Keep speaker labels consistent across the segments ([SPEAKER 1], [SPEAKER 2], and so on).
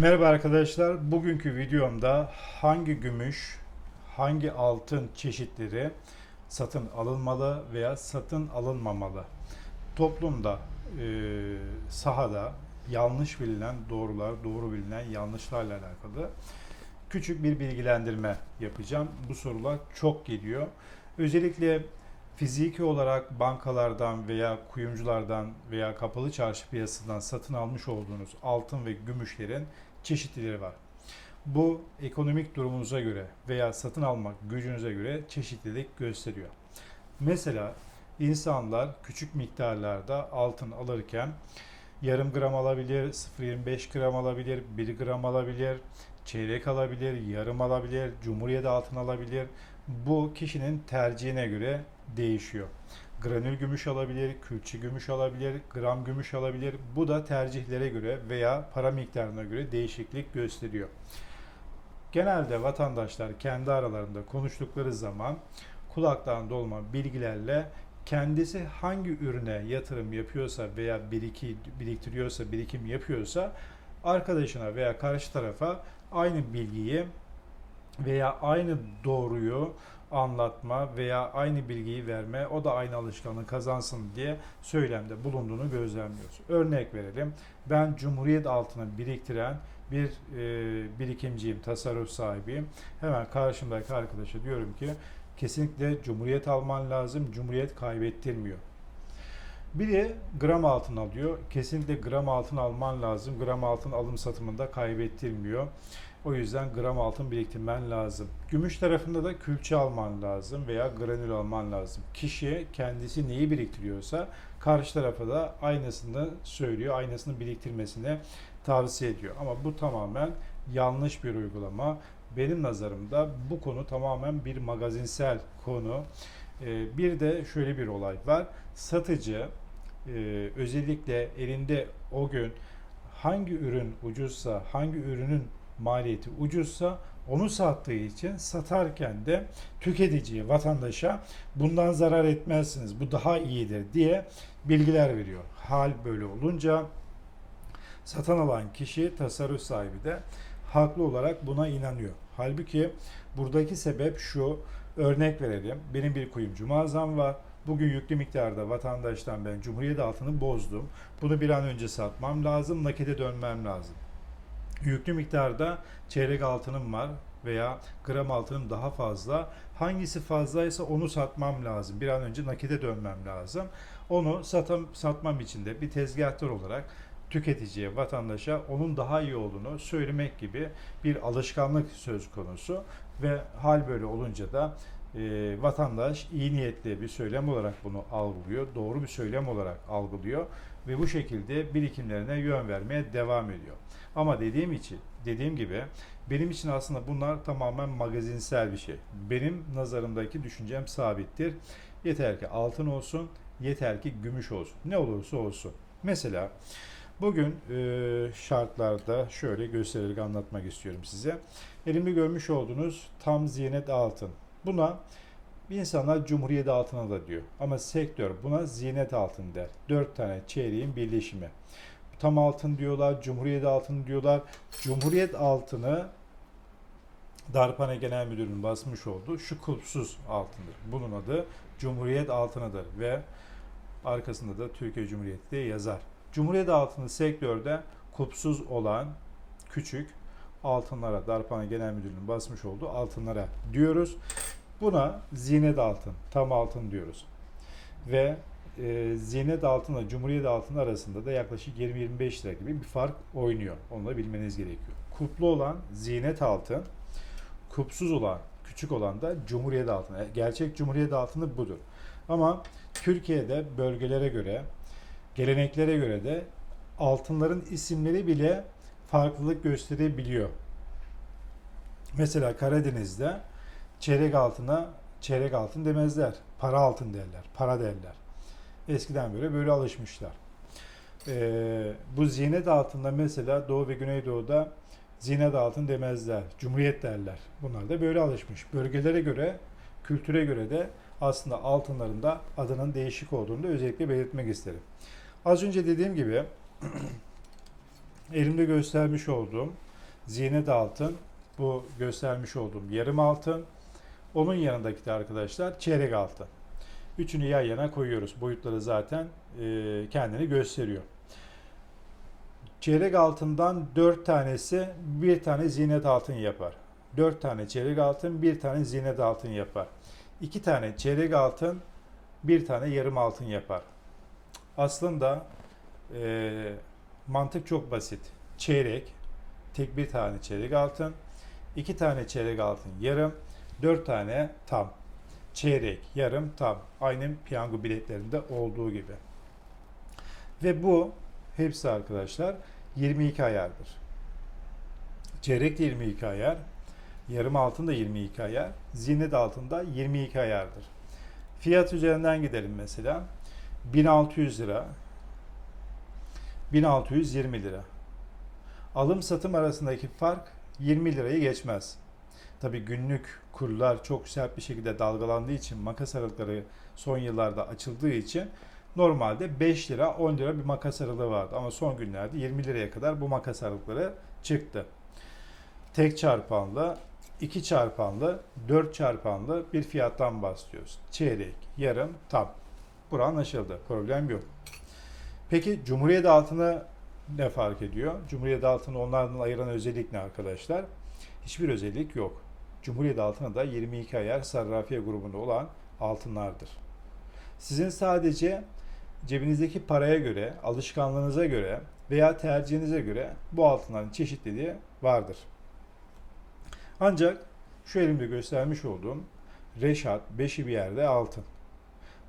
[SPEAKER 1] Merhaba arkadaşlar. Bugünkü videomda hangi gümüş, hangi altın çeşitleri satın alınmalı veya satın alınmamalı? Toplumda, e, sahada yanlış bilinen doğrular, doğru bilinen yanlışlarla alakalı küçük bir bilgilendirme yapacağım. Bu sorular çok geliyor. Özellikle fiziki olarak bankalardan veya kuyumculardan veya kapalı çarşı piyasasından satın almış olduğunuz altın ve gümüşlerin çeşitlileri var. Bu ekonomik durumunuza göre veya satın almak gücünüze göre çeşitlilik gösteriyor. Mesela insanlar küçük miktarlarda altın alırken yarım gram alabilir, 0.25 gram alabilir, 1 gram alabilir, çeyrek alabilir, yarım alabilir, cumhuriyet altın alabilir. Bu kişinin tercihine göre değişiyor. Granül gümüş alabilir, külçe gümüş alabilir, gram gümüş alabilir. Bu da tercihlere göre veya para miktarına göre değişiklik gösteriyor. Genelde vatandaşlar kendi aralarında konuştukları zaman kulaktan dolma bilgilerle kendisi hangi ürüne yatırım yapıyorsa veya biriki, biriktiriyorsa, birikim yapıyorsa arkadaşına veya karşı tarafa aynı bilgiyi veya aynı doğruyu anlatma veya aynı bilgiyi verme, o da aynı alışkanlığı kazansın diye söylemde bulunduğunu gözlemliyoruz. Örnek verelim. Ben Cumhuriyet altını biriktiren bir e, birikimciyim, tasarruf sahibiyim. Hemen karşımdaki arkadaşa diyorum ki kesinlikle Cumhuriyet alman lazım. Cumhuriyet kaybettirmiyor. Biri gram altın alıyor. Kesinlikle gram altın alman lazım. Gram altın alım satımında kaybettirmiyor. O yüzden gram altın biriktirmen lazım. Gümüş tarafında da külçe alman lazım veya granül alman lazım. Kişi kendisi neyi biriktiriyorsa karşı tarafa da aynısını söylüyor, aynısını biriktirmesini tavsiye ediyor. Ama bu tamamen yanlış bir uygulama. Benim nazarımda bu konu tamamen bir magazinsel konu. Ee, bir de şöyle bir olay var. Satıcı e, özellikle elinde o gün hangi ürün ucuzsa, hangi ürünün maliyeti ucuzsa onu sattığı için satarken de tüketiciye, vatandaşa bundan zarar etmezsiniz, bu daha iyidir diye bilgiler veriyor. Hal böyle olunca satan alan kişi, tasarruf sahibi de haklı olarak buna inanıyor. Halbuki buradaki sebep şu, örnek verelim. Benim bir kuyumcu mağazam var. Bugün yüklü miktarda vatandaştan ben Cumhuriyet altını bozdum. Bunu bir an önce satmam lazım, nakite dönmem lazım yüklü miktarda çeyrek altınım var veya gram altınım daha fazla. Hangisi fazlaysa onu satmam lazım. Bir an önce nakite dönmem lazım. Onu satam, satmam için de bir tezgahtar olarak tüketiciye, vatandaşa onun daha iyi olduğunu söylemek gibi bir alışkanlık söz konusu ve hal böyle olunca da e, vatandaş iyi niyetli bir söylem olarak bunu algılıyor, doğru bir söylem olarak algılıyor ve bu şekilde birikimlerine yön vermeye devam ediyor. Ama dediğim için, dediğim gibi benim için aslında bunlar tamamen magazinsel bir şey. Benim nazarımdaki düşüncem sabittir. Yeter ki altın olsun, yeter ki gümüş olsun. Ne olursa olsun. Mesela bugün e, şartlarda şöyle göstererek anlatmak istiyorum size. Elimde görmüş olduğunuz tam zinet altın. Buna insanlar Cumhuriyet altına da diyor. Ama sektör buna zinet altın der. Dört tane çeyreğin birleşimi tam altın diyorlar, Cumhuriyet altını diyorlar. Cumhuriyet altını Darphane Genel Müdürü'nün basmış olduğu şu kulpsuz altındır. Bunun adı Cumhuriyet altınıdır ve arkasında da Türkiye Cumhuriyeti diye yazar. Cumhuriyet altını sektörde kulpsuz olan küçük altınlara, Darphane Genel Müdürlüğü'nün basmış olduğu altınlara diyoruz. Buna zinet altın, tam altın diyoruz. Ve e, Zinet altınla Cumhuriyet altın arasında da yaklaşık 20-25 lira gibi bir fark oynuyor. Onu da bilmeniz gerekiyor. Kuplu olan Zinet altın, kupsuz olan, küçük olan da Cumhuriyet altını. E, gerçek Cumhuriyet altını budur. Ama Türkiye'de bölgelere göre, geleneklere göre de altınların isimleri bile farklılık gösterebiliyor. Mesela Karadeniz'de çeyrek altına çeyrek altın demezler. Para altın derler. Para derler. Eskiden böyle böyle alışmışlar. Ee, bu zinet altında mesela Doğu ve Güneydoğu'da zinet altın demezler. Cumhuriyet derler. Bunlar da böyle alışmış. Bölgelere göre, kültüre göre de aslında altınların da adının değişik olduğunu da özellikle belirtmek isterim. Az önce dediğim gibi elimde göstermiş olduğum ziynet altın, bu göstermiş olduğum yarım altın. Onun yanındaki de arkadaşlar çeyrek altın. Üçünü yan yana koyuyoruz. Boyutları zaten e, kendini gösteriyor. Çeyrek altından 4 tanesi bir tane ziynet altın yapar. 4 tane çeyrek altın bir tane ziynet altın yapar. 2 tane çeyrek altın bir tane yarım altın yapar. Aslında e, mantık çok basit. Çeyrek, tek bir tane çeyrek altın, iki tane çeyrek altın yarım, dört tane tam. Çeyrek, yarım, tam. Aynı piyango biletlerinde olduğu gibi. Ve bu hepsi arkadaşlar 22 ayardır. Çeyrek de 22 ayar, yarım altın da 22 ayar, ziynet altın da 22 ayardır. Fiyat üzerinden gidelim mesela. 1600 lira, 1620 lira. Alım satım arasındaki fark 20 lirayı geçmez. Tabi günlük kurlar çok sert bir şekilde dalgalandığı için makas aralıkları son yıllarda açıldığı için normalde 5 lira 10 lira bir makas aralığı vardı ama son günlerde 20 liraya kadar bu makas aralıkları çıktı. Tek çarpanlı, 2 çarpanlı, 4 çarpanlı bir fiyattan bahsediyoruz. Çeyrek, yarım, tam. Bura anlaşıldı. Problem yok. Peki Cumhuriyet altını ne fark ediyor? Cumhuriyet altını onlardan ayıran özellik ne arkadaşlar? Hiçbir özellik yok. Cumhuriyet altını da 22 ayar sarrafiye grubunda olan altınlardır. Sizin sadece cebinizdeki paraya göre, alışkanlığınıza göre veya tercihinize göre bu altınların çeşitliliği vardır. Ancak şu elimde göstermiş olduğum Reşat beşi bir yerde altın.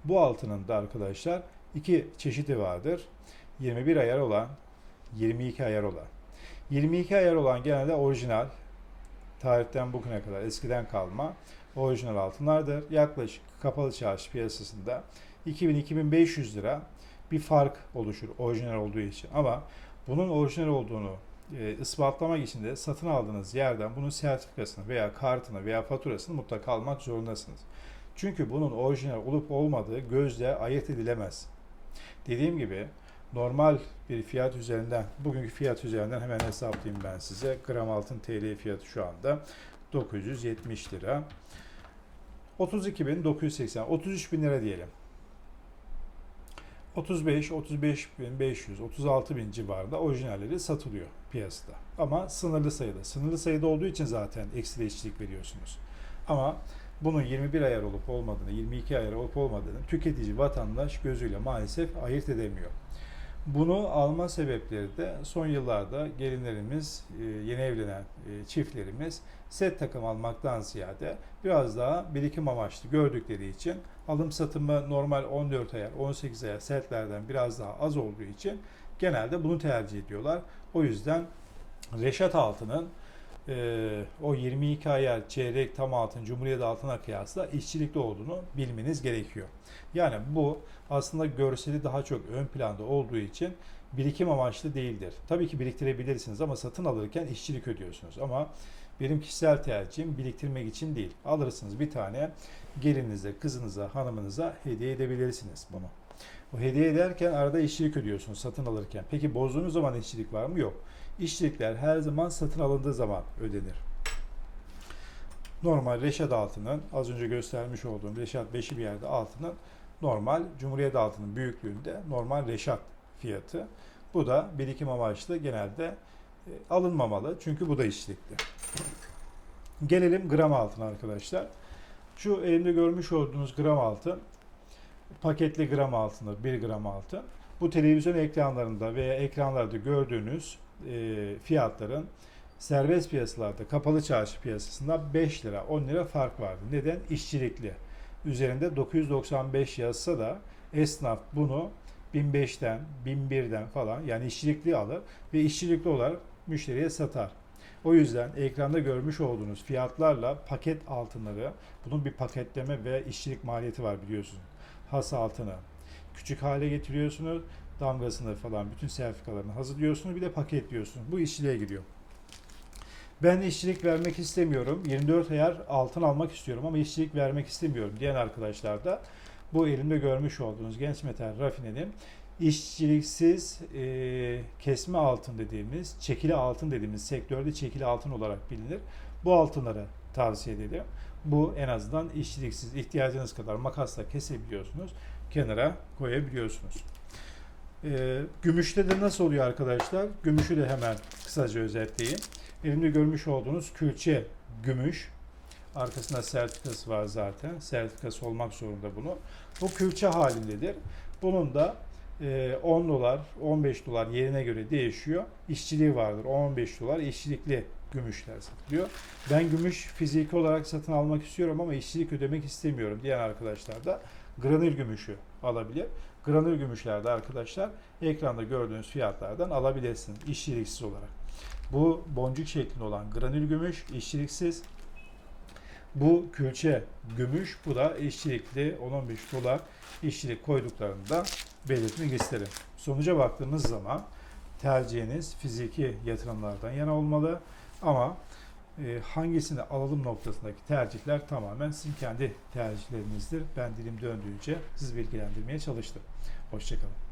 [SPEAKER 1] Bu altının da arkadaşlar iki çeşidi vardır. 21 ayar olan, 22 ayar olan. 22 ayar olan genelde orijinal, tarihten bugüne kadar eskiden kalma orijinal altınlardır. Yaklaşık kapalı çarşı piyasasında 2000-2500 lira bir fark oluşur orijinal olduğu için. Ama bunun orijinal olduğunu e, ispatlamak için de satın aldığınız yerden bunun sertifikasını veya kartını veya faturasını mutlaka almak zorundasınız. Çünkü bunun orijinal olup olmadığı gözle ayırt edilemez. Dediğim gibi normal bir fiyat üzerinden, bugünkü fiyat üzerinden hemen hesaplayayım ben size. Gram altın TL fiyatı şu anda 970 lira. 32.980, 33 bin lira diyelim. 35, 35 bin 500, 36 bin civarında orijinalleri satılıyor piyasada. Ama sınırlı sayıda. Sınırlı sayıda olduğu için zaten ekstra işçilik veriyorsunuz. Ama bunun 21 ayar olup olmadığını, 22 ayar olup olmadığını tüketici vatandaş gözüyle maalesef ayırt edemiyor. Bunu alma sebepleri de son yıllarda gelinlerimiz, e, yeni evlenen e, çiftlerimiz set takım almaktan ziyade biraz daha birikim amaçlı gördükleri için alım satımı normal 14 ayar, 18 ayar setlerden biraz daha az olduğu için genelde bunu tercih ediyorlar. O yüzden Reşat altının e, o 22 ayar çeyrek tam altın Cumhuriyet altına kıyasla işçilikli olduğunu bilmeniz gerekiyor. Yani bu aslında görseli daha çok ön planda olduğu için birikim amaçlı değildir. Tabii ki biriktirebilirsiniz ama satın alırken işçilik ödüyorsunuz. Ama benim kişisel tercihim biriktirmek için değil. Alırsınız bir tane gelinize, kızınıza, hanımınıza hediye edebilirsiniz bunu. O hediye ederken arada işçilik ödüyorsunuz satın alırken. Peki bozduğunuz zaman işçilik var mı? Yok. İşçilikler her zaman satın alındığı zaman ödenir. Normal Reşat altının az önce göstermiş olduğum Reşat 5'i bir yerde altının normal Cumhuriyet altının büyüklüğünde normal Reşat fiyatı. Bu da birikim amaçlı genelde e, alınmamalı çünkü bu da işçilikli. Gelelim gram altın arkadaşlar. Şu elimde görmüş olduğunuz gram altın paketli gram altındır 1 gram altın. Bu televizyon ekranlarında veya ekranlarda gördüğünüz e, fiyatların serbest piyasalarda, kapalı çarşı piyasasında 5 lira, 10 lira fark vardı. Neden? İşçilikli. Üzerinde 995 yazsa da esnaf bunu 1005'ten, 1001'den falan yani işçilikli alır ve işçilikli olarak müşteriye satar. O yüzden ekranda görmüş olduğunuz fiyatlarla paket altınları, bunun bir paketleme ve işçilik maliyeti var biliyorsunuz. Has altını küçük hale getiriyorsunuz damgasını falan bütün sertifikalarını hazırlıyorsunuz bir de paketliyorsunuz. Bu işçiliğe giriyor. Ben işçilik vermek istemiyorum. 24 ayar altın almak istiyorum ama işçilik vermek istemiyorum diyen arkadaşlar da bu elimde görmüş olduğunuz genç metal rafinenin işçiliksiz e, kesme altın dediğimiz, çekili altın dediğimiz sektörde çekili altın olarak bilinir. Bu altınları tavsiye ederim. Bu en azından işçiliksiz ihtiyacınız kadar makasla kesebiliyorsunuz. Kenara koyabiliyorsunuz. E, gümüşte de nasıl oluyor arkadaşlar? Gümüşü de hemen kısaca özetleyeyim. Elimde görmüş olduğunuz külçe gümüş. Arkasında sertifikası var zaten. Sertifikası olmak zorunda bunu. Bu külçe halindedir. Bunun da e, 10 dolar, 15 dolar yerine göre değişiyor. İşçiliği vardır. 15 dolar işçilikli gümüşler satılıyor. Ben gümüş fiziki olarak satın almak istiyorum ama işçilik ödemek istemiyorum diyen arkadaşlar da granül gümüşü alabilir. Granül gümüşlerde arkadaşlar ekranda gördüğünüz fiyatlardan alabilirsiniz işçiliksiz olarak. Bu boncuk şeklinde olan granül gümüş işçiliksiz. Bu külçe gümüş, bu da işçilikli 10-15 dolar işçilik koyduklarını da belirtmek isterim. Sonuca baktığımız zaman tercihiniz fiziki yatırımlardan yana olmalı ama e, hangisini alalım noktasındaki tercihler tamamen sizin kendi tercihlerinizdir. Ben dilim döndüğünce sizi bilgilendirmeye çalıştım. Hoşçakalın.